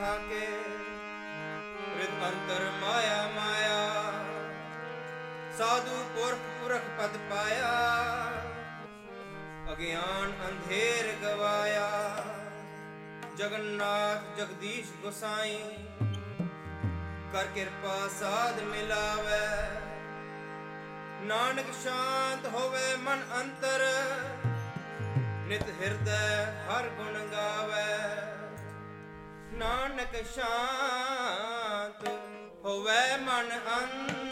ਭਾਵ ਕਰ ਥਾਕੇ ਰਿਦ ਅੰਤਰ ਮਾਇਆ ਮਾਇਆ। ਸਾਧੂ ਪੁਰਖ ਪੁਰਖ ਪਦ ਪਾਇਆ। ਅਗਿਆਨ ਅੰਧੇਰ ਗਵਾਇਆ। ਜਗਨਨਾਥ ਜਗਦੀਸ਼ ਗੁਸਾਈ, ਕਰ ਕਿਰਪਾ ਸਾਧ ਮਿਲਾਵੇ। ਨਾਨਕ ਸ਼ਾਂਤ ਹੋਵੇ ਮਨ ਅੰਤਰ, ਨਿਤ ਹਿਰਦੈ ਹਰ ਗੁਣ ਗਾਵੇ। ਨਾਨਕ ਸ਼ਾਂਤ ਹੋਵੇ ਮਨ ਅੰਤਰ